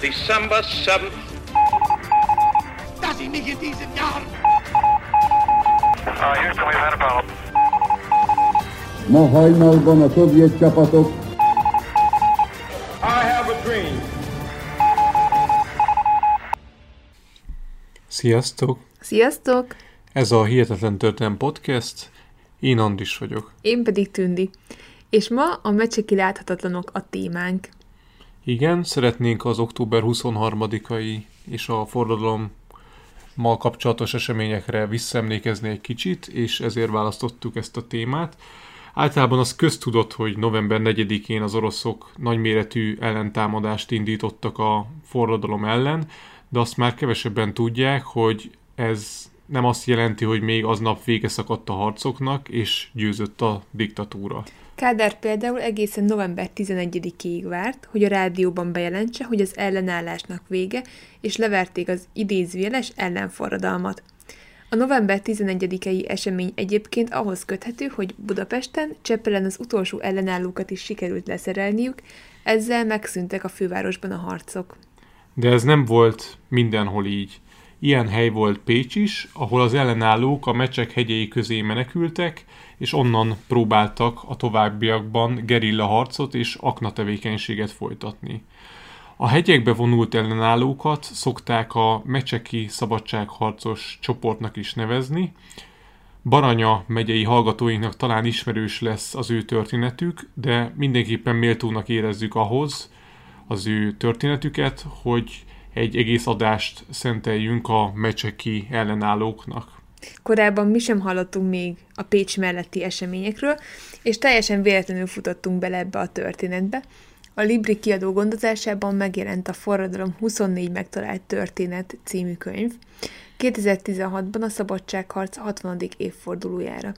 December 7th. dass ich mich in diesen Jahren Uh, Houston, we've had a problem. Ma hajnalban a szovjet csapatok I have a dream. Sziasztok! Sziasztok! Ez a Hihetetlen Történelem Podcast. Én Andis vagyok. Én pedig Tündi. És ma a mecseki láthatatlanok a témánk. Igen, szeretnénk az október 23-ai és a forradalommal kapcsolatos eseményekre visszaemlékezni egy kicsit, és ezért választottuk ezt a témát. Általában az köztudott, hogy november 4-én az oroszok nagyméretű ellentámadást indítottak a forradalom ellen, de azt már kevesebben tudják, hogy ez nem azt jelenti, hogy még aznap vége szakadt a harcoknak, és győzött a diktatúra. Kádár például egészen november 11-ig várt, hogy a rádióban bejelentse, hogy az ellenállásnak vége, és leverték az idézőjeles ellenforradalmat. A november 11-i esemény egyébként ahhoz köthető, hogy Budapesten Csepelen az utolsó ellenállókat is sikerült leszerelniük, ezzel megszűntek a fővárosban a harcok. De ez nem volt mindenhol így. Ilyen hely volt Pécs is, ahol az ellenállók a mecsek hegyei közé menekültek, és onnan próbáltak a továbbiakban gerilla harcot és akna tevékenységet folytatni. A hegyekbe vonult ellenállókat szokták a mecseki szabadságharcos csoportnak is nevezni. Baranya megyei hallgatóinknak talán ismerős lesz az ő történetük, de mindenképpen méltónak érezzük ahhoz az ő történetüket, hogy egy egész adást szenteljünk a mecseki ellenállóknak. Korábban mi sem hallottunk még a Pécs melletti eseményekről, és teljesen véletlenül futottunk bele ebbe a történetbe. A Libri kiadó gondozásában megjelent a Forradalom 24 megtalált történet című könyv, 2016-ban a Szabadságharc 60. évfordulójára.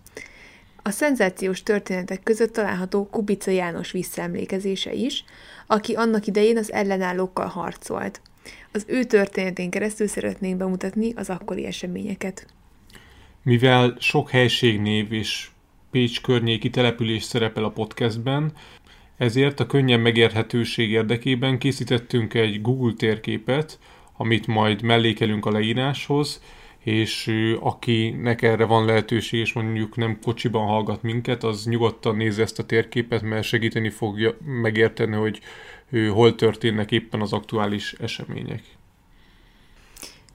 A szenzációs történetek között található Kubica János visszaemlékezése is, aki annak idején az ellenállókkal harcolt. Az ő történetén keresztül szeretnénk bemutatni az akkori eseményeket. Mivel sok helységnév és Pécs környéki település szerepel a podcastben, ezért a könnyen megérthetőség érdekében készítettünk egy Google térképet, amit majd mellékelünk a leíráshoz, és akinek erre van lehetőség, és mondjuk nem kocsiban hallgat minket, az nyugodtan nézze ezt a térképet, mert segíteni fogja megérteni, hogy hol történnek éppen az aktuális események.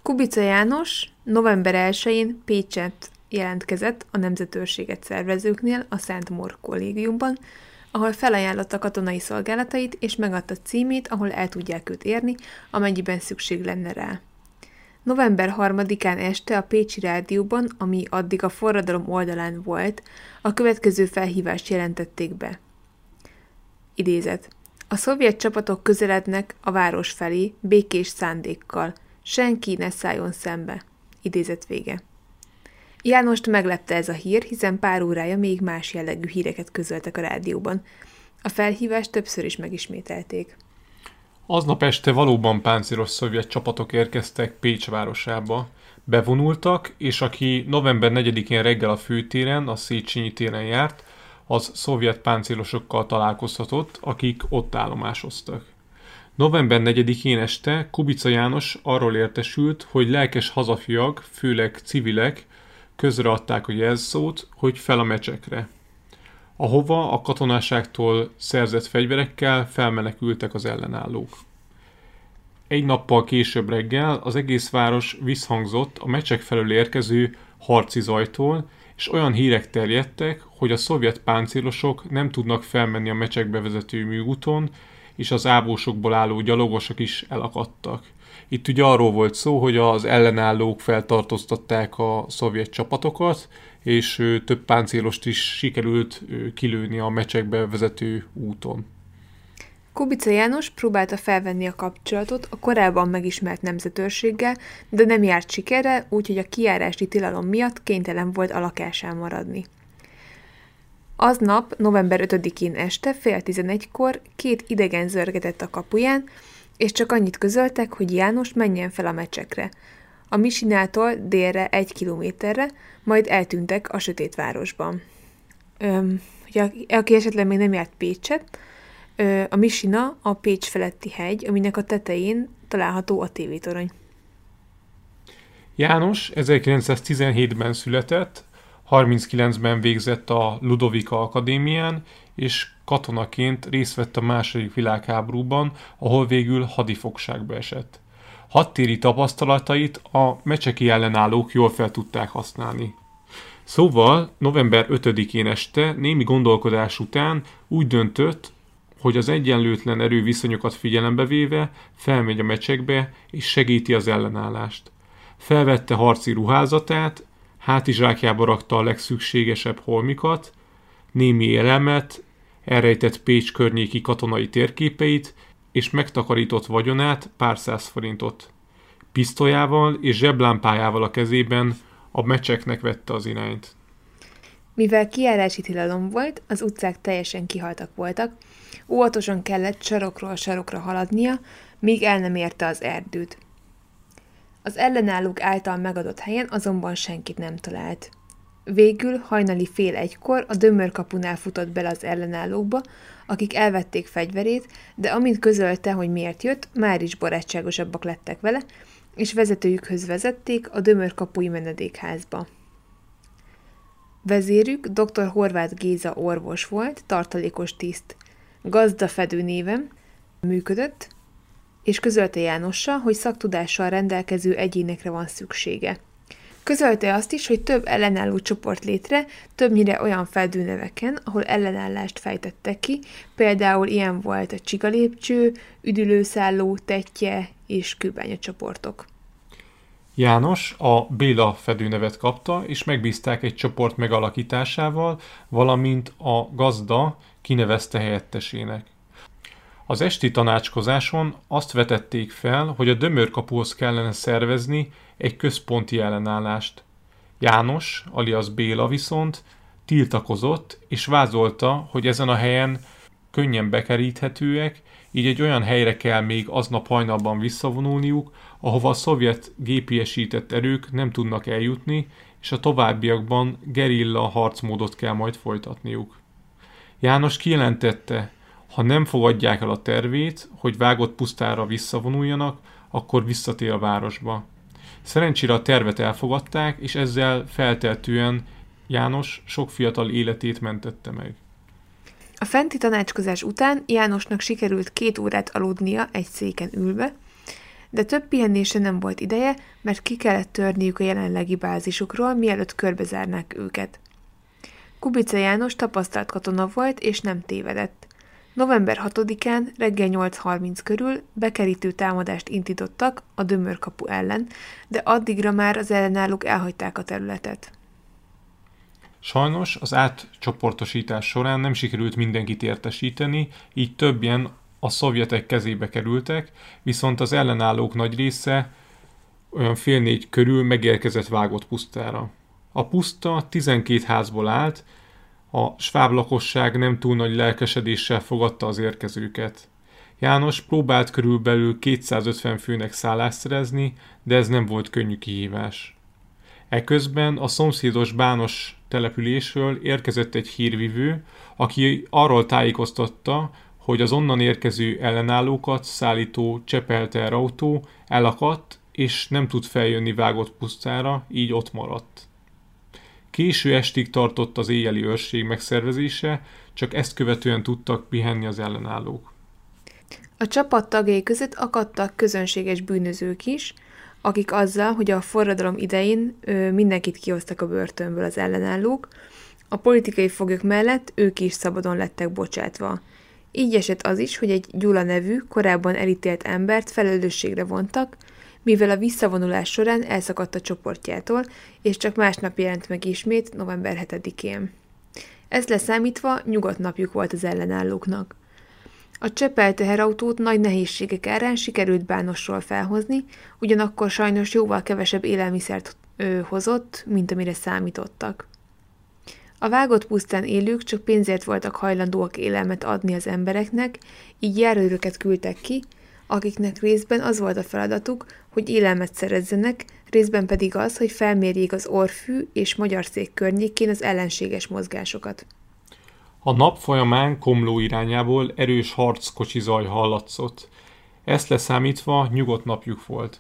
Kubica János november 1-én Pécset jelentkezett a nemzetőrséget szervezőknél a Szent Mór kollégiumban, ahol felajánlotta katonai szolgálatait és megadta címét, ahol el tudják őt érni, amennyiben szükség lenne rá. November 3-án este a Pécsi Rádióban, ami addig a forradalom oldalán volt, a következő felhívást jelentették be. Idézet. A szovjet csapatok közelednek a város felé békés szándékkal. Senki ne szálljon szembe. Idézet vége. Jánost meglepte ez a hír, hiszen pár órája még más jellegű híreket közöltek a rádióban. A felhívást többször is megismételték. Aznap este valóban páncélos szovjet csapatok érkeztek Pécs városába. Bevonultak, és aki november 4-én reggel a főtéren, a Széchenyi téren járt, az szovjet páncélosokkal találkozhatott, akik ott állomásoztak. November 4-én este Kubica János arról értesült, hogy lelkes hazafiak, főleg civilek, közreadták a jelszót, hogy fel a mecsekre. Ahova a katonáságtól szerzett fegyverekkel felmenekültek az ellenállók. Egy nappal később reggel az egész város visszhangzott a mecsek felől érkező harci zajtól, és olyan hírek terjedtek, hogy a szovjet páncélosok nem tudnak felmenni a mecsekbe vezető műúton, és az ábósokból álló gyalogosok is elakadtak. Itt ugye arról volt szó, hogy az ellenállók feltartóztatták a szovjet csapatokat, és több páncélost is sikerült kilőni a mecsekbe vezető úton. Kubica János próbálta felvenni a kapcsolatot a korábban megismert nemzetőrséggel, de nem járt sikerre, úgyhogy a kiárási tilalom miatt kénytelen volt a lakásán maradni. Aznap, november 5-én este, fél tizenegykor két idegen zörgetett a kapuján, és csak annyit közöltek, hogy János menjen fel a mecsekre. A Misinától délre egy kilométerre, majd eltűntek a sötét városban. Öm, hogy aki esetleg még nem járt Pécset, A Misina a Pécs feletti hegy, aminek a tetején található a tévétorony. János 1917-ben született, 39-ben végzett a Ludovika Akadémián, és katonaként részt vett a második világháborúban, ahol végül hadifogságba esett. Hadtéri tapasztalatait a mecseki ellenállók jól fel tudták használni. Szóval november 5-én este némi gondolkodás után úgy döntött, hogy az egyenlőtlen erőviszonyokat figyelembe véve felmegy a mecsekbe és segíti az ellenállást. Felvette harci ruházatát, hátizsákjába rakta a legszükségesebb holmikat, némi elemet, elrejtett Pécs környéki katonai térképeit, és megtakarított vagyonát pár száz forintot. Pisztolyával és zseblámpájával a kezében a mecseknek vette az irányt. Mivel kiárási tilalom volt, az utcák teljesen kihaltak voltak, óvatosan kellett sarokról sarokra haladnia, míg el nem érte az erdőt. Az ellenállók által megadott helyen azonban senkit nem talált. Végül hajnali fél egykor a dömörkapunál futott bele az ellenállókba, akik elvették fegyverét, de amint közölte, hogy miért jött, már is barátságosabbak lettek vele, és vezetőjükhöz vezették a dömörkapui menedékházba. Vezérük dr. Horváth Géza orvos volt, tartalékos tiszt. Gazdafedő néven működött, és közölte Jánossal, hogy szaktudással rendelkező egyénekre van szüksége. Közölte azt is, hogy több ellenálló csoport létre, többnyire olyan feldőneveken, ahol ellenállást fejtettek ki, például ilyen volt a csigalépcső, üdülőszálló, tetje és kőbánya csoportok. János a Béla fedőnevet kapta, és megbízták egy csoport megalakításával, valamint a gazda kinevezte helyettesének. Az esti tanácskozáson azt vetették fel, hogy a dömörkapuhoz kellene szervezni egy központi ellenállást. János, alias Béla viszont tiltakozott, és vázolta, hogy ezen a helyen könnyen bekeríthetőek, így egy olyan helyre kell még aznap hajnalban visszavonulniuk, ahova a szovjet gépiesített erők nem tudnak eljutni, és a továbbiakban gerilla harcmódot kell majd folytatniuk. János kijelentette, ha nem fogadják el a tervét, hogy vágott pusztára visszavonuljanak, akkor visszatér a városba. Szerencsére a tervet elfogadták, és ezzel felteltően János sok fiatal életét mentette meg. A fenti tanácskozás után Jánosnak sikerült két órát aludnia egy széken ülve, de több pihenése nem volt ideje, mert ki kellett törniük a jelenlegi bázisukról, mielőtt körbezárnák őket. Kubica János tapasztalt katona volt, és nem tévedett. November 6-án reggel 8.30 körül bekerítő támadást indítottak a Dömörkapu ellen, de addigra már az ellenállók elhagyták a területet. Sajnos az átcsoportosítás során nem sikerült mindenkit értesíteni, így többen a szovjetek kezébe kerültek, viszont az ellenállók nagy része olyan fél négy körül megérkezett vágott pusztára. A puszta 12 házból állt, a sváb lakosság nem túl nagy lelkesedéssel fogadta az érkezőket. János próbált körülbelül 250 főnek szállást szerezni, de ez nem volt könnyű kihívás. Eközben a szomszédos Bános településről érkezett egy hírvivő, aki arról tájékoztatta, hogy az onnan érkező ellenállókat szállító Csepelter autó elakadt, és nem tud feljönni vágott pusztára, így ott maradt. Késő estig tartott az éjjeli őrség megszervezése, csak ezt követően tudtak pihenni az ellenállók. A csapat tagjai között akadtak közönséges bűnözők is, akik azzal, hogy a forradalom idején ö, mindenkit kihoztak a börtönből az ellenállók, a politikai foglyok mellett ők is szabadon lettek bocsátva. Így esett az is, hogy egy Gyula nevű, korábban elítélt embert felelősségre vontak, mivel a visszavonulás során elszakadt a csoportjától, és csak másnap jelent meg ismét, november 7-én. Ez leszámítva nyugodt napjuk volt az ellenállóknak. A Csepel teherautót nagy nehézségek árán sikerült bánosról felhozni, ugyanakkor sajnos jóval kevesebb élelmiszert ö, hozott, mint amire számítottak. A vágott pusztán élők csak pénzért voltak hajlandóak élelmet adni az embereknek, így járőröket küldtek ki, akiknek részben az volt a feladatuk, hogy élelmet szerezzenek, részben pedig az, hogy felmérjék az orfű és magyar szék környékén az ellenséges mozgásokat. A nap folyamán Komló irányából erős harckocsi zaj hallatszott. Ezt leszámítva nyugodt napjuk volt.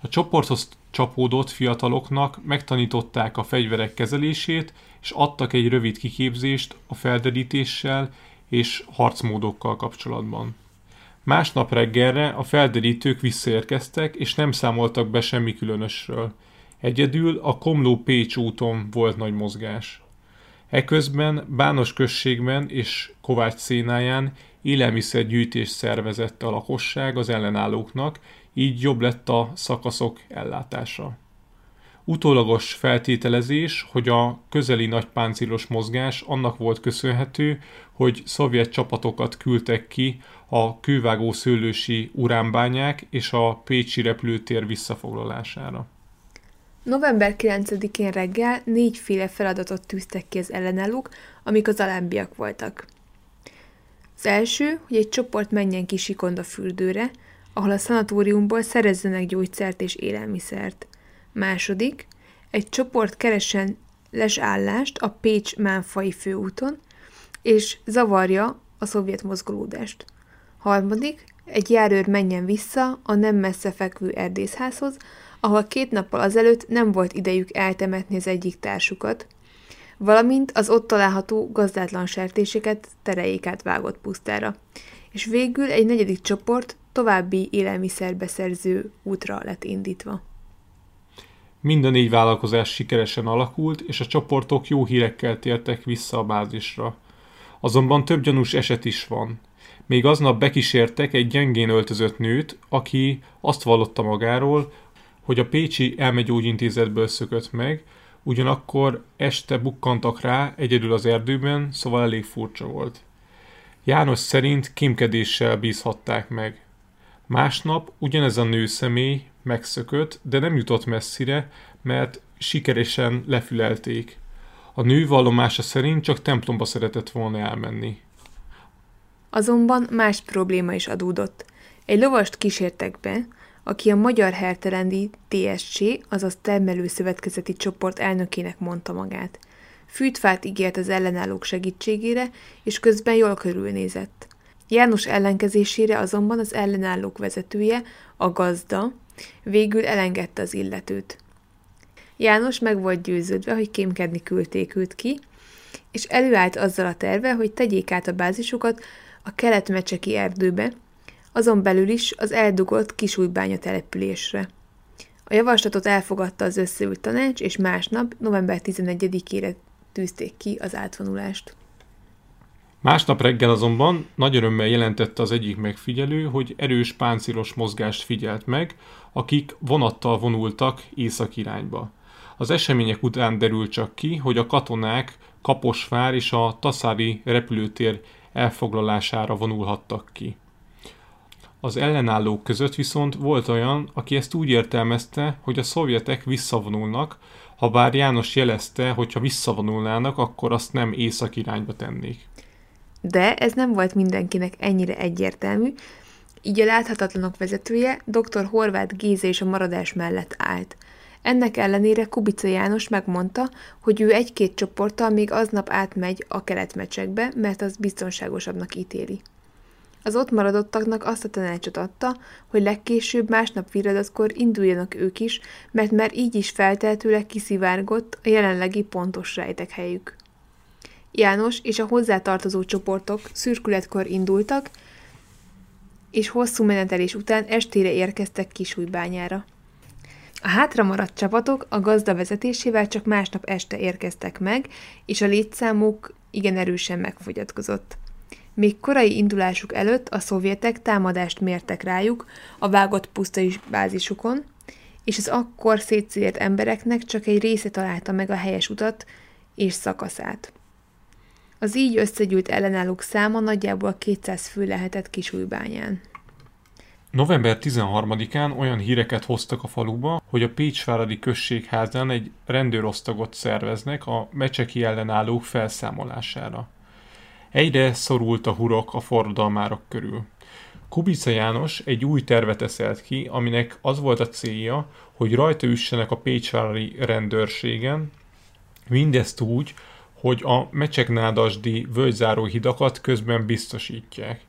A csoporthoz csapódott fiataloknak megtanították a fegyverek kezelését, és adtak egy rövid kiképzést a felderítéssel és harcmódokkal kapcsolatban. Másnap reggelre a felderítők visszaérkeztek, és nem számoltak be semmi különösről. Egyedül a Komló-Pécs úton volt nagy mozgás. Eközben Bános községben és Kovács szénáján élelmiszergyűjtést szervezett a lakosság az ellenállóknak, így jobb lett a szakaszok ellátása. Utólagos feltételezés, hogy a közeli nagypáncélos mozgás annak volt köszönhető, hogy szovjet csapatokat küldtek ki a kővágó szőlősi uránbányák és a Pécsi repülőtér visszafoglalására. November 9-én reggel négyféle feladatot tűztek ki az ellenállók, amik az alábbiak voltak. Az első, hogy egy csoport menjen ki Sikonda fürdőre, ahol a szanatóriumból szerezzenek gyógyszert és élelmiszert. Második, egy csoport keresen lesállást a Pécs-Mánfai főúton, és zavarja a szovjet mozgolódást. Harmadik, egy járőr menjen vissza a nem messze fekvő erdészházhoz, ahol két nappal azelőtt nem volt idejük eltemetni az egyik társukat, valamint az ott található gazdátlan sertéseket tereljék át vágott pusztára. És végül egy negyedik csoport további élelmiszerbeszerző útra lett indítva. Mind a négy vállalkozás sikeresen alakult, és a csoportok jó hírekkel tértek vissza a bázisra. Azonban több gyanús eset is van. Még aznap bekísértek egy gyengén öltözött nőt, aki azt vallotta magáról, hogy a Pécsi elmegyógyintézetből szökött meg, ugyanakkor este bukkantak rá egyedül az erdőben, szóval elég furcsa volt. János szerint kémkedéssel bízhatták meg. Másnap ugyanez a nő személy megszökött, de nem jutott messzire, mert sikeresen lefülelték. A nő vallomása szerint csak templomba szeretett volna elmenni. Azonban más probléma is adódott. Egy lovast kísértek be, aki a Magyar Hertelendi TSC, azaz Termelőszövetkezeti Csoport elnökének mondta magát. Fűtfát ígért az ellenállók segítségére, és közben jól körülnézett. János ellenkezésére azonban az ellenállók vezetője, a gazda, végül elengedte az illetőt. János meg volt győződve, hogy kémkedni küldték őt ki, és előállt azzal a terve, hogy tegyék át a bázisukat a kelet-mecseki erdőbe, azon belül is az eldugott kisújbánya településre. A javaslatot elfogadta az összeült tanács, és másnap, november 11-ére tűzték ki az átvonulást. Másnap reggel azonban nagy örömmel jelentette az egyik megfigyelő, hogy erős páncélos mozgást figyelt meg, akik vonattal vonultak észak irányba. Az események után derült csak ki, hogy a katonák Kaposvár és a Taszári repülőtér elfoglalására vonulhattak ki. Az ellenállók között viszont volt olyan, aki ezt úgy értelmezte, hogy a szovjetek visszavonulnak, ha bár János jelezte, hogy ha visszavonulnának, akkor azt nem észak irányba tennék. De ez nem volt mindenkinek ennyire egyértelmű, így a láthatatlanok vezetője dr. Horváth Géze és a maradás mellett állt. Ennek ellenére Kubica János megmondta, hogy ő egy-két csoporttal még aznap átmegy a keletmecsekbe, mert az biztonságosabbnak ítéli. Az ott maradottaknak azt a tanácsot adta, hogy legkésőbb másnap viradatkor induljanak ők is, mert már így is feltehetőleg kiszivárgott a jelenlegi pontos rejtek helyük. János és a hozzátartozó csoportok szürkületkor indultak, és hosszú menetelés után estére érkeztek Kisújbányára. A hátra maradt csapatok a gazda vezetésével csak másnap este érkeztek meg, és a létszámuk igen erősen megfogyatkozott. Még korai indulásuk előtt a szovjetek támadást mértek rájuk a vágott pusztai bázisukon, és az akkor szétszélt embereknek csak egy része találta meg a helyes utat és szakaszát. Az így összegyűlt ellenállók száma nagyjából 200 fő lehetett Kisújbányán. November 13-án olyan híreket hoztak a faluba, hogy a Pécsváradi községházán egy rendőrosztagot szerveznek a mecseki ellenállók felszámolására. Egyre szorult a hurok a forradalmárok körül. Kubica János egy új tervet eszelt ki, aminek az volt a célja, hogy rajta üssenek a Pécsvári rendőrségen, mindezt úgy, hogy a Mecseknádasdi völgyzáró hidakat közben biztosítják.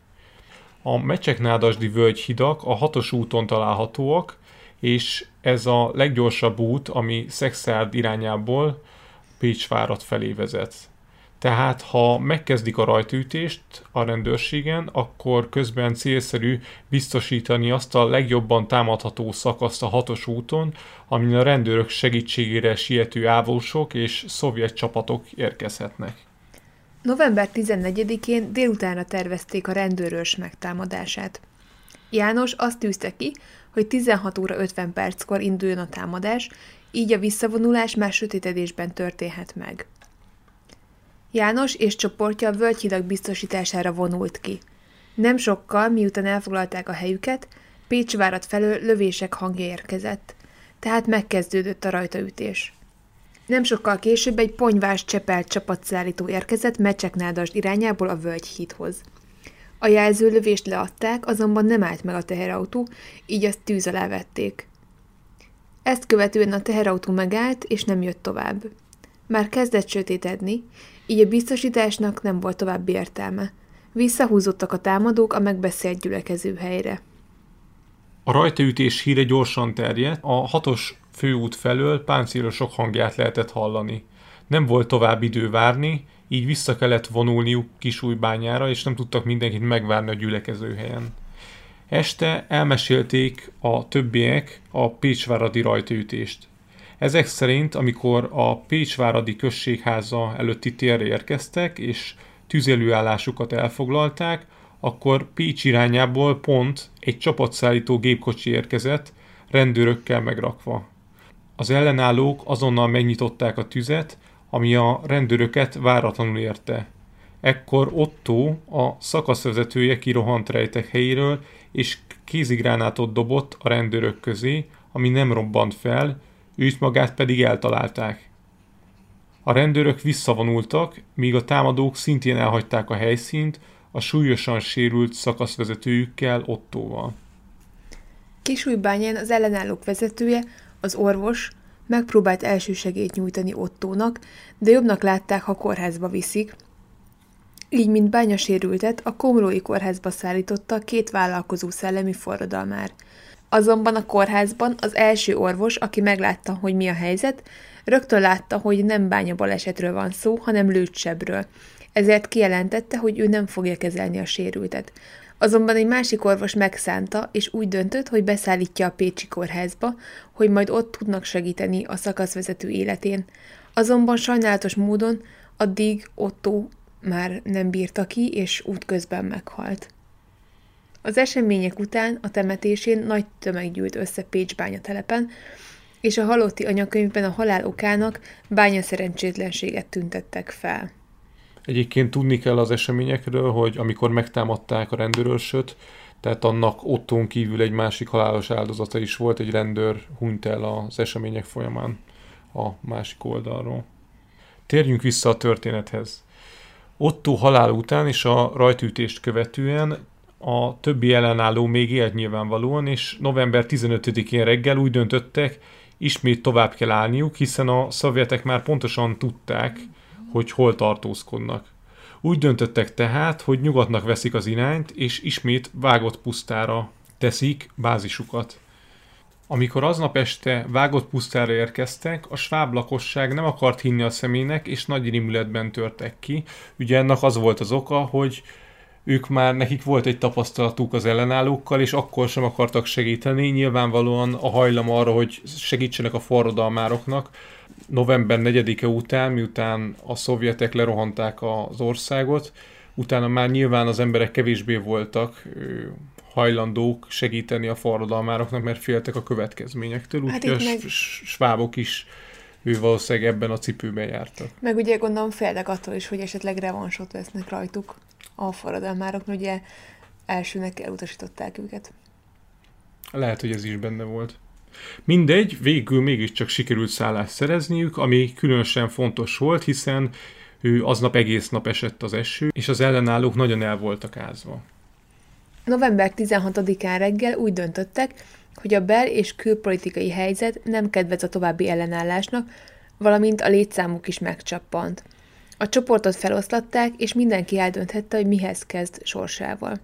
A Mecseknádasdi völgyhidak a hatos úton találhatóak, és ez a leggyorsabb út, ami Szexárd irányából Pécsvárat felé vezet. Tehát ha megkezdik a rajtütést a rendőrségen, akkor közben célszerű biztosítani azt a legjobban támadható szakaszt a hatos úton, amin a rendőrök segítségére siető ávósok és szovjet csapatok érkezhetnek. November 14-én délutánra tervezték a rendőrös megtámadását. János azt tűzte ki, hogy 16 óra 50 perckor induljon a támadás, így a visszavonulás már sötétedésben történhet meg. János és csoportja a völgyhidak biztosítására vonult ki. Nem sokkal, miután elfoglalták a helyüket, Pécsvárat felől lövések hangja érkezett, tehát megkezdődött a rajtaütés. Nem sokkal később egy ponyvás csepelt csapatszállító érkezett Mecseknádasd irányából a völgyhídhoz. A jelzőlövést leadták, azonban nem állt meg a teherautó, így azt tűz alá vették. Ezt követően a teherautó megállt, és nem jött tovább. Már kezdett sötétedni, így a biztosításnak nem volt további értelme. Visszahúzottak a támadók a megbeszélt gyülekező helyre. A rajtaütés híre gyorsan terjedt, a hatos főút felől páncélosok hangját lehetett hallani. Nem volt tovább idő várni, így vissza kellett vonulniuk Kisújbányára, és nem tudtak mindenkit megvárni a gyülekező helyen. Este elmesélték a többiek a Pécsváradi rajtaütést. Ezek szerint, amikor a Pécsváradi községháza előtti térre érkeztek, és tüzelőállásukat elfoglalták, akkor Pécs irányából pont egy csapatszállító gépkocsi érkezett, rendőrökkel megrakva. Az ellenállók azonnal megnyitották a tüzet, ami a rendőröket váratlanul érte. Ekkor Otto, a szakaszvezetője kirohant rejtek helyéről, és kézigránátot dobott a rendőrök közé, ami nem robbant fel, őt magát pedig eltalálták. A rendőrök visszavonultak, míg a támadók szintén elhagyták a helyszínt, a súlyosan sérült szakaszvezetőjükkel Ottóval. Kisújbányán az ellenállók vezetője, az orvos, megpróbált elsősegélyt nyújtani Ottónak, de jobbnak látták, ha kórházba viszik, így, mint bányasérültet, a Komrói kórházba szállította két vállalkozó szellemi forradalmár – Azonban a kórházban az első orvos, aki meglátta, hogy mi a helyzet, rögtön látta, hogy nem bánya balesetről van szó, hanem lőtsebről. Ezért kijelentette, hogy ő nem fogja kezelni a sérültet. Azonban egy másik orvos megszánta, és úgy döntött, hogy beszállítja a Pécsi kórházba, hogy majd ott tudnak segíteni a szakaszvezető életén. Azonban sajnálatos módon addig Otto már nem bírta ki, és útközben meghalt. Az események után a temetésén nagy tömeg gyűlt össze Pécs telepen, és a halotti anyakönyvben a halál okának bánya szerencsétlenséget tüntettek fel. Egyébként tudni kell az eseményekről, hogy amikor megtámadták a rendőrösöt, tehát annak Otton kívül egy másik halálos áldozata is volt, egy rendőr hunyt el az események folyamán a másik oldalról. Térjünk vissza a történethez. Otto halál után és a rajtütést követően a többi ellenálló még élt nyilvánvalóan, és november 15-én reggel úgy döntöttek, ismét tovább kell állniuk, hiszen a szovjetek már pontosan tudták, hogy hol tartózkodnak. Úgy döntöttek tehát, hogy nyugatnak veszik az irányt, és ismét vágott pusztára teszik bázisukat. Amikor aznap este vágott pusztára érkeztek, a sváb lakosság nem akart hinni a személynek, és nagy rimületben törtek ki. Ugye ennek az volt az oka, hogy ők már nekik volt egy tapasztalatuk az ellenállókkal, és akkor sem akartak segíteni. Nyilvánvalóan a hajlam arra, hogy segítsenek a forradalmároknak. November 4-e után, miután a szovjetek lerohanták az országot, utána már nyilván az emberek kevésbé voltak hajlandók segíteni a forradalmároknak, mert féltek a következményektől, hát úgyhogy a meg... svábok is ő valószínűleg ebben a cipőben jártak. Meg ugye gondolom féltek attól is, hogy esetleg revansot vesznek rajtuk a forradalmárok, ugye elsőnek elutasították őket. Lehet, hogy ez is benne volt. Mindegy, végül mégiscsak sikerült szállást szerezniük, ami különösen fontos volt, hiszen ő aznap egész nap esett az eső, és az ellenállók nagyon el voltak ázva. November 16-án reggel úgy döntöttek, hogy a bel- és külpolitikai helyzet nem kedvez a további ellenállásnak, valamint a létszámuk is megcsappant. A csoportot feloszlatták, és mindenki eldönthette, hogy mihez kezd sorsával.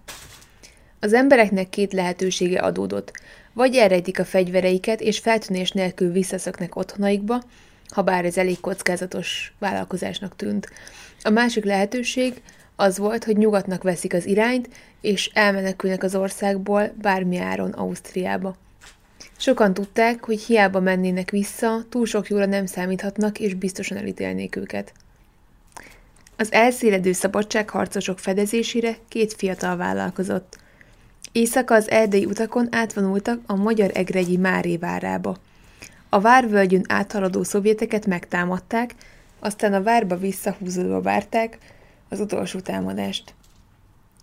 Az embereknek két lehetősége adódott. Vagy elrejtik a fegyvereiket, és feltűnés nélkül visszaszöknek otthonaikba, ha bár ez elég kockázatos vállalkozásnak tűnt. A másik lehetőség az volt, hogy nyugatnak veszik az irányt, és elmenekülnek az országból bármi áron Ausztriába. Sokan tudták, hogy hiába mennének vissza, túl sok jóra nem számíthatnak, és biztosan elítélnék őket. Az elszéledő szabadságharcosok fedezésére két fiatal vállalkozott. Éjszaka az erdei utakon átvonultak a magyar egregyi Máré várába. A várvölgyön áthaladó szovjeteket megtámadták, aztán a várba visszahúzódva várták az utolsó támadást.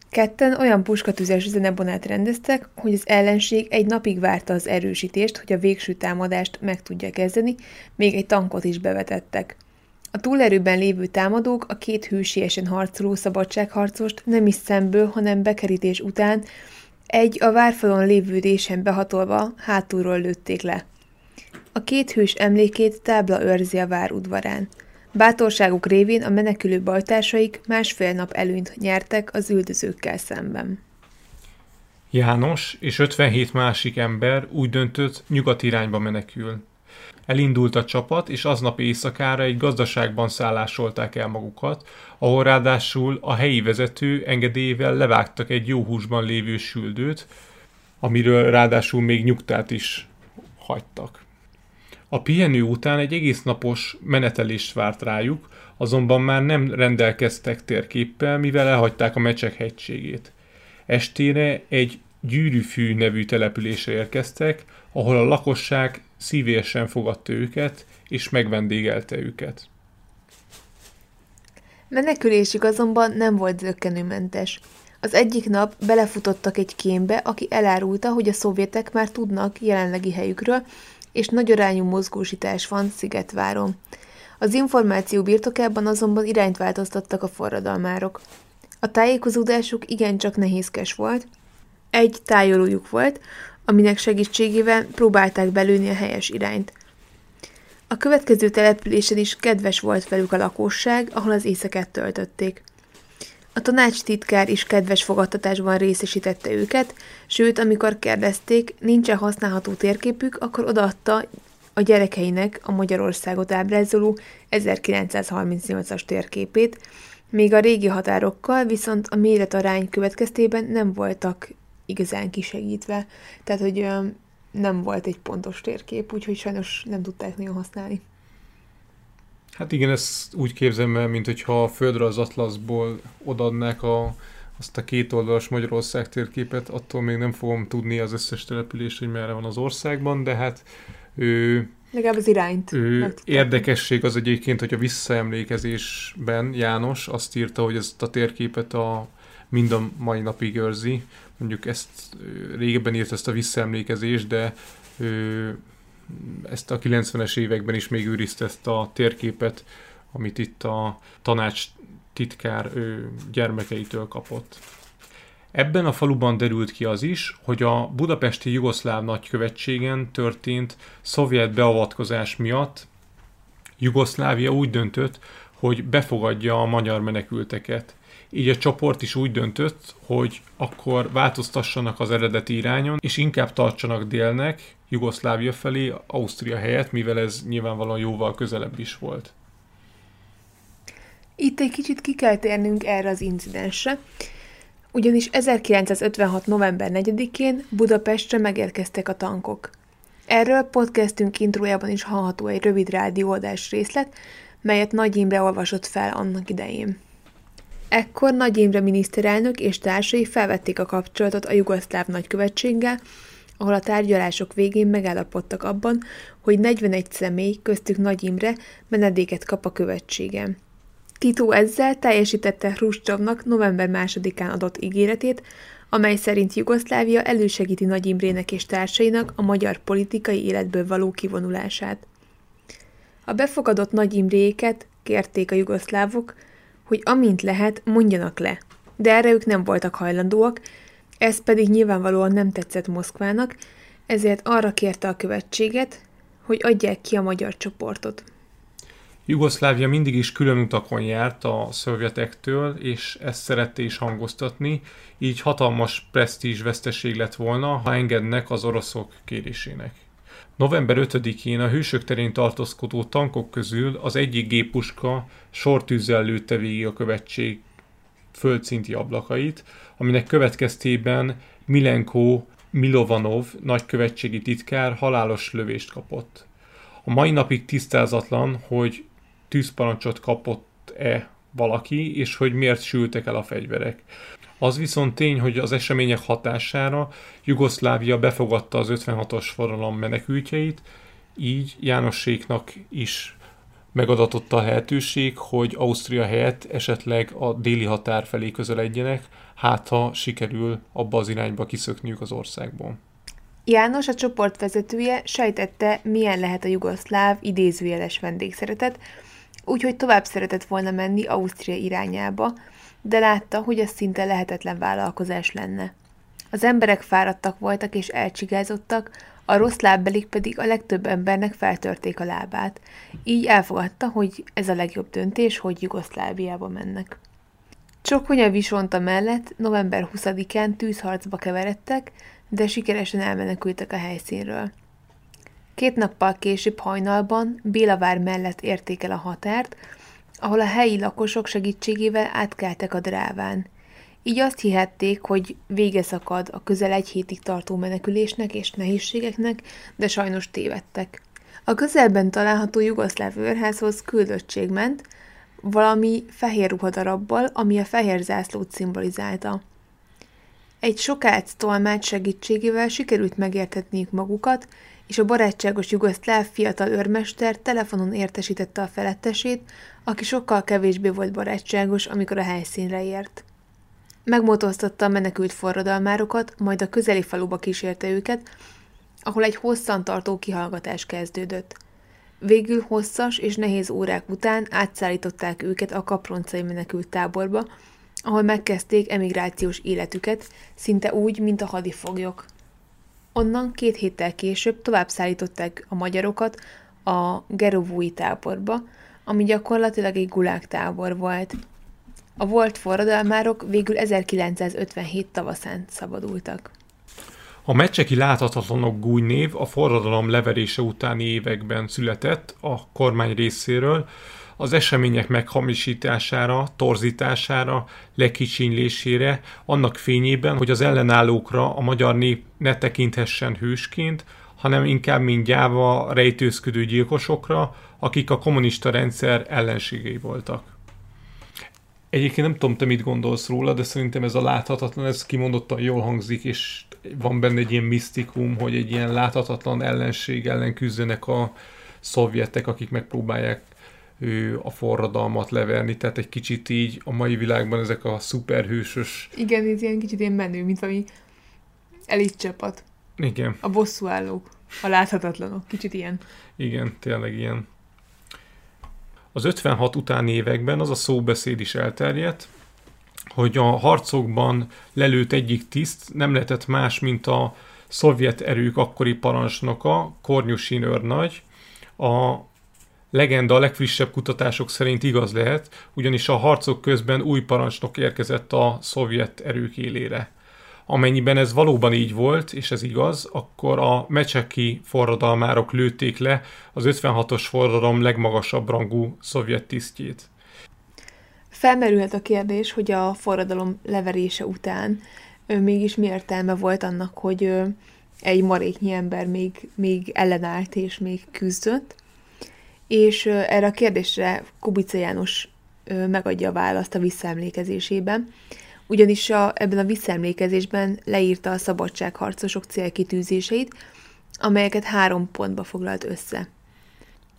Ketten olyan puskatüzes zenebonát rendeztek, hogy az ellenség egy napig várta az erősítést, hogy a végső támadást meg tudja kezdeni, még egy tankot is bevetettek. A túlerőben lévő támadók a két hősiesen harcoló szabadságharcost nem is szemből, hanem bekerítés után egy a várfalon lévő résen behatolva hátulról lőtték le. A két hős emlékét tábla őrzi a vár udvarán. Bátorságuk révén a menekülő bajtársaik másfél nap előnyt nyertek az üldözőkkel szemben. János és 57 másik ember úgy döntött, nyugat irányba menekül. Elindult a csapat, és aznap éjszakára egy gazdaságban szállásolták el magukat, ahol ráadásul a helyi vezető engedélyével levágtak egy jó húsban lévő süldőt, amiről ráadásul még nyugtát is hagytak. A pihenő után egy egész napos menetelést várt rájuk, azonban már nem rendelkeztek térképpel, mivel elhagyták a mecsek hegységét. Estére egy gyűrűfű nevű településre érkeztek, ahol a lakosság szívélyesen fogadta őket, és megvendégelte őket. Menekülésük azonban nem volt zöggenőmentes. Az egyik nap belefutottak egy kémbe, aki elárulta, hogy a szovjetek már tudnak jelenlegi helyükről, és nagy arányú mozgósítás van Szigetváron. Az információ birtokában azonban irányt változtattak a forradalmárok. A tájékozódásuk igencsak nehézkes volt. Egy tájolójuk volt, aminek segítségével próbálták belőni a helyes irányt. A következő településen is kedves volt velük a lakosság, ahol az éjszakát töltötték. A tanács titkár is kedves fogadtatásban részesítette őket, sőt, amikor kérdezték, nincs-e használható térképük, akkor odaadta a gyerekeinek a Magyarországot ábrázoló 1938-as térképét, még a régi határokkal viszont a méretarány következtében nem voltak igazán kisegítve, tehát hogy nem volt egy pontos térkép, úgyhogy sajnos nem tudták nagyon használni. Hát igen, ezt úgy képzelem el, mint hogyha a földre az atlaszból odadnák a, azt a két oldalas Magyarország térképet, attól még nem fogom tudni az összes települést, hogy merre van az országban, de hát ő, Legalább az irányt. Ő, érdekesség az egyébként, hogy a visszaemlékezésben János azt írta, hogy ezt a térképet a mind a mai napig őrzi. Mondjuk ezt régebben írt ezt a visszaemlékezést, de ő, ezt a 90-es években is még őrizte ezt a térképet, amit itt a tanács titkár ő, gyermekeitől kapott. Ebben a faluban derült ki az is, hogy a budapesti jugoszláv nagykövetségen történt szovjet beavatkozás miatt Jugoszlávia úgy döntött, hogy befogadja a magyar menekülteket. Így a csoport is úgy döntött, hogy akkor változtassanak az eredeti irányon, és inkább tartsanak délnek, Jugoszlávia felé, Ausztria helyett, mivel ez nyilvánvalóan jóval közelebb is volt. Itt egy kicsit ki kell térnünk erre az incidensre, ugyanis 1956. november 4-én Budapestre megérkeztek a tankok. Erről podcastünk intrójában is hallható egy rövid rádióadás részlet, melyet Nagy Imre olvasott fel annak idején. Ekkor Nagy Imre miniszterelnök és társai felvették a kapcsolatot a jugoszláv nagykövetséggel, ahol a tárgyalások végén megállapodtak abban, hogy 41 személy, köztük Nagy Imre, menedéket kap a követségen. Tito ezzel teljesítette Hruscsovnak november másodikán adott ígéretét, amely szerint Jugoszlávia elősegíti Nagy Imrének és társainak a magyar politikai életből való kivonulását. A befogadott Nagy Imréket kérték a jugoszlávok, hogy amint lehet, mondjanak le, de erre ők nem voltak hajlandóak, ez pedig nyilvánvalóan nem tetszett Moszkvának, ezért arra kérte a követséget, hogy adják ki a magyar csoportot. Jugoszlávia mindig is külön utakon járt a szovjetektől, és ezt szerette is hangoztatni, így hatalmas presztízs veszteség lett volna, ha engednek az oroszok kérésének. November 5-én a hősök terén tartózkodó tankok közül az egyik géppuska sortűzzel lőtte végig a követség földszinti ablakait, aminek következtében Milenko Milovanov nagykövetségi titkár halálos lövést kapott. A mai napig tisztázatlan, hogy tűzparancsot kapott-e valaki, és hogy miért sültek el a fegyverek. Az viszont tény, hogy az események hatására Jugoszlávia befogadta az 56-os forradalom menekültjeit, így Jánosséknak is megadatott a lehetőség, hogy Ausztria helyett esetleg a déli határ felé közeledjenek, hát ha sikerül abba az irányba kiszökniük az országból. János, a csoport vezetője sejtette, milyen lehet a jugoszláv idézőjeles vendégszeretet, úgyhogy tovább szeretett volna menni Ausztria irányába, de látta, hogy ez szinte lehetetlen vállalkozás lenne. Az emberek fáradtak voltak és elcsigázottak, a rossz lábbelik pedig a legtöbb embernek feltörték a lábát. Így elfogadta, hogy ez a legjobb döntés, hogy Jugoszláviába mennek. Csokonya Visonta mellett november 20-án tűzharcba keveredtek, de sikeresen elmenekültek a helyszínről. Két nappal később hajnalban Bélavár mellett érték el a határt, ahol a helyi lakosok segítségével átkeltek a dráván. Így azt hihették, hogy vége szakad a közel egy hétig tartó menekülésnek és nehézségeknek, de sajnos tévedtek. A közelben található jugoszláv őrházhoz küldöttség ment, valami fehér ruhadarabbal, ami a fehér zászlót szimbolizálta. Egy sokác tolmács segítségével sikerült megértetniük magukat, és a barátságos jugoszláv fiatal őrmester telefonon értesítette a felettesét, aki sokkal kevésbé volt barátságos, amikor a helyszínre ért. Megmotoztatta a menekült forradalmárokat, majd a közeli faluba kísérte őket, ahol egy hosszan tartó kihallgatás kezdődött. Végül hosszas és nehéz órák után átszállították őket a kaproncai menekült táborba, ahol megkezdték emigrációs életüket, szinte úgy, mint a hadifoglyok. Onnan két héttel később tovább szállították a magyarokat a Gerovúi táborba, ami gyakorlatilag egy gulág tábor volt. A volt forradalmárok végül 1957 tavaszán szabadultak. A Mecseki Láthatatlanok név a forradalom leverése utáni években született a kormány részéről, az események meghamisítására, torzítására, lekicsinlésére, annak fényében, hogy az ellenállókra a magyar nép ne tekinthessen hősként, hanem inkább mint gyáva, rejtőzködő gyilkosokra, akik a kommunista rendszer ellenségei voltak. Egyébként nem tudom, te mit gondolsz róla, de szerintem ez a láthatatlan, ez kimondottan jól hangzik, és van benne egy ilyen misztikum, hogy egy ilyen láthatatlan ellenség ellen küzdenek a szovjetek, akik megpróbálják a forradalmat leverni, tehát egy kicsit így a mai világban ezek a szuperhősös... Igen, ez ilyen kicsit ilyen menő, mint valami elit csapat. Igen. A bosszúállók, a láthatatlanok, kicsit ilyen. Igen, tényleg ilyen. Az 56 utáni években az a szóbeszéd is elterjedt, hogy a harcokban lelőtt egyik tiszt nem lehetett más, mint a szovjet erők akkori parancsnoka, Kornyusin őrnagy, a legenda a legfrissebb kutatások szerint igaz lehet, ugyanis a harcok közben új parancsnok érkezett a szovjet erők élére. Amennyiben ez valóban így volt, és ez igaz, akkor a mecseki forradalmárok lőtték le az 56-os forradalom legmagasabb rangú szovjet tisztjét. Felmerülhet a kérdés, hogy a forradalom leverése után mégis mi értelme volt annak, hogy egy maréknyi ember még, még ellenállt és még küzdött. És erre a kérdésre Kubica János megadja a választ a visszaemlékezésében, ugyanis a, ebben a visszaemlékezésben leírta a szabadságharcosok célkitűzéseit, amelyeket három pontba foglalt össze.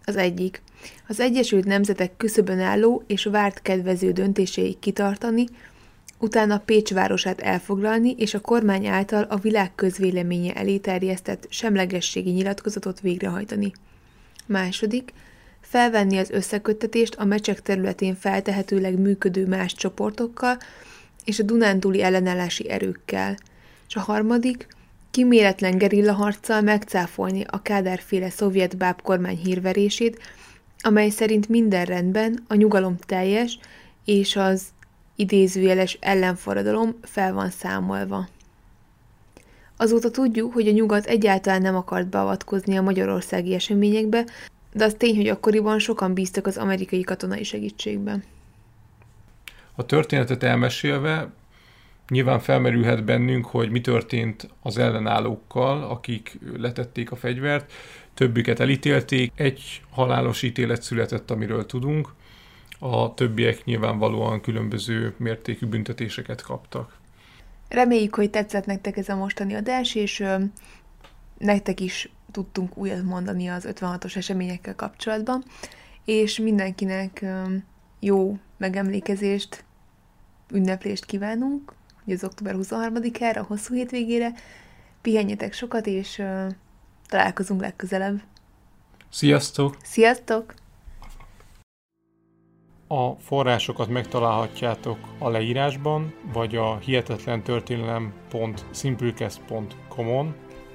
Az egyik. Az Egyesült Nemzetek küszöbön álló és várt kedvező döntéséig kitartani, utána Pécs városát elfoglalni és a kormány által a világ közvéleménye elé terjesztett semlegességi nyilatkozatot végrehajtani. Második, felvenni az összeköttetést a mecsek területén feltehetőleg működő más csoportokkal és a Dunántúli ellenállási erőkkel. És a harmadik, kiméletlen gerillaharccal megcáfolni a kádárféle szovjet báb kormány hírverését, amely szerint minden rendben, a nyugalom teljes, és az idézőjeles ellenforradalom fel van számolva. Azóta tudjuk, hogy a nyugat egyáltalán nem akart beavatkozni a magyarországi eseményekbe, de az tény, hogy akkoriban sokan bíztak az amerikai katonai segítségben. A történetet elmesélve nyilván felmerülhet bennünk, hogy mi történt az ellenállókkal, akik letették a fegyvert, többüket elítélték, egy halálos ítélet született, amiről tudunk, a többiek nyilvánvalóan különböző mértékű büntetéseket kaptak. Reméljük, hogy tetszett nektek ez a mostani adás, és nektek is tudtunk újat mondani az 56-os eseményekkel kapcsolatban, és mindenkinek jó megemlékezést, ünneplést kívánunk, hogy az október 23-ára, a hosszú hétvégére. Pihenjetek sokat, és találkozunk legközelebb. Sziasztok! Sziasztok! A forrásokat megtalálhatjátok a leírásban, vagy a hihetetlentörténelem.simplecast.com-on.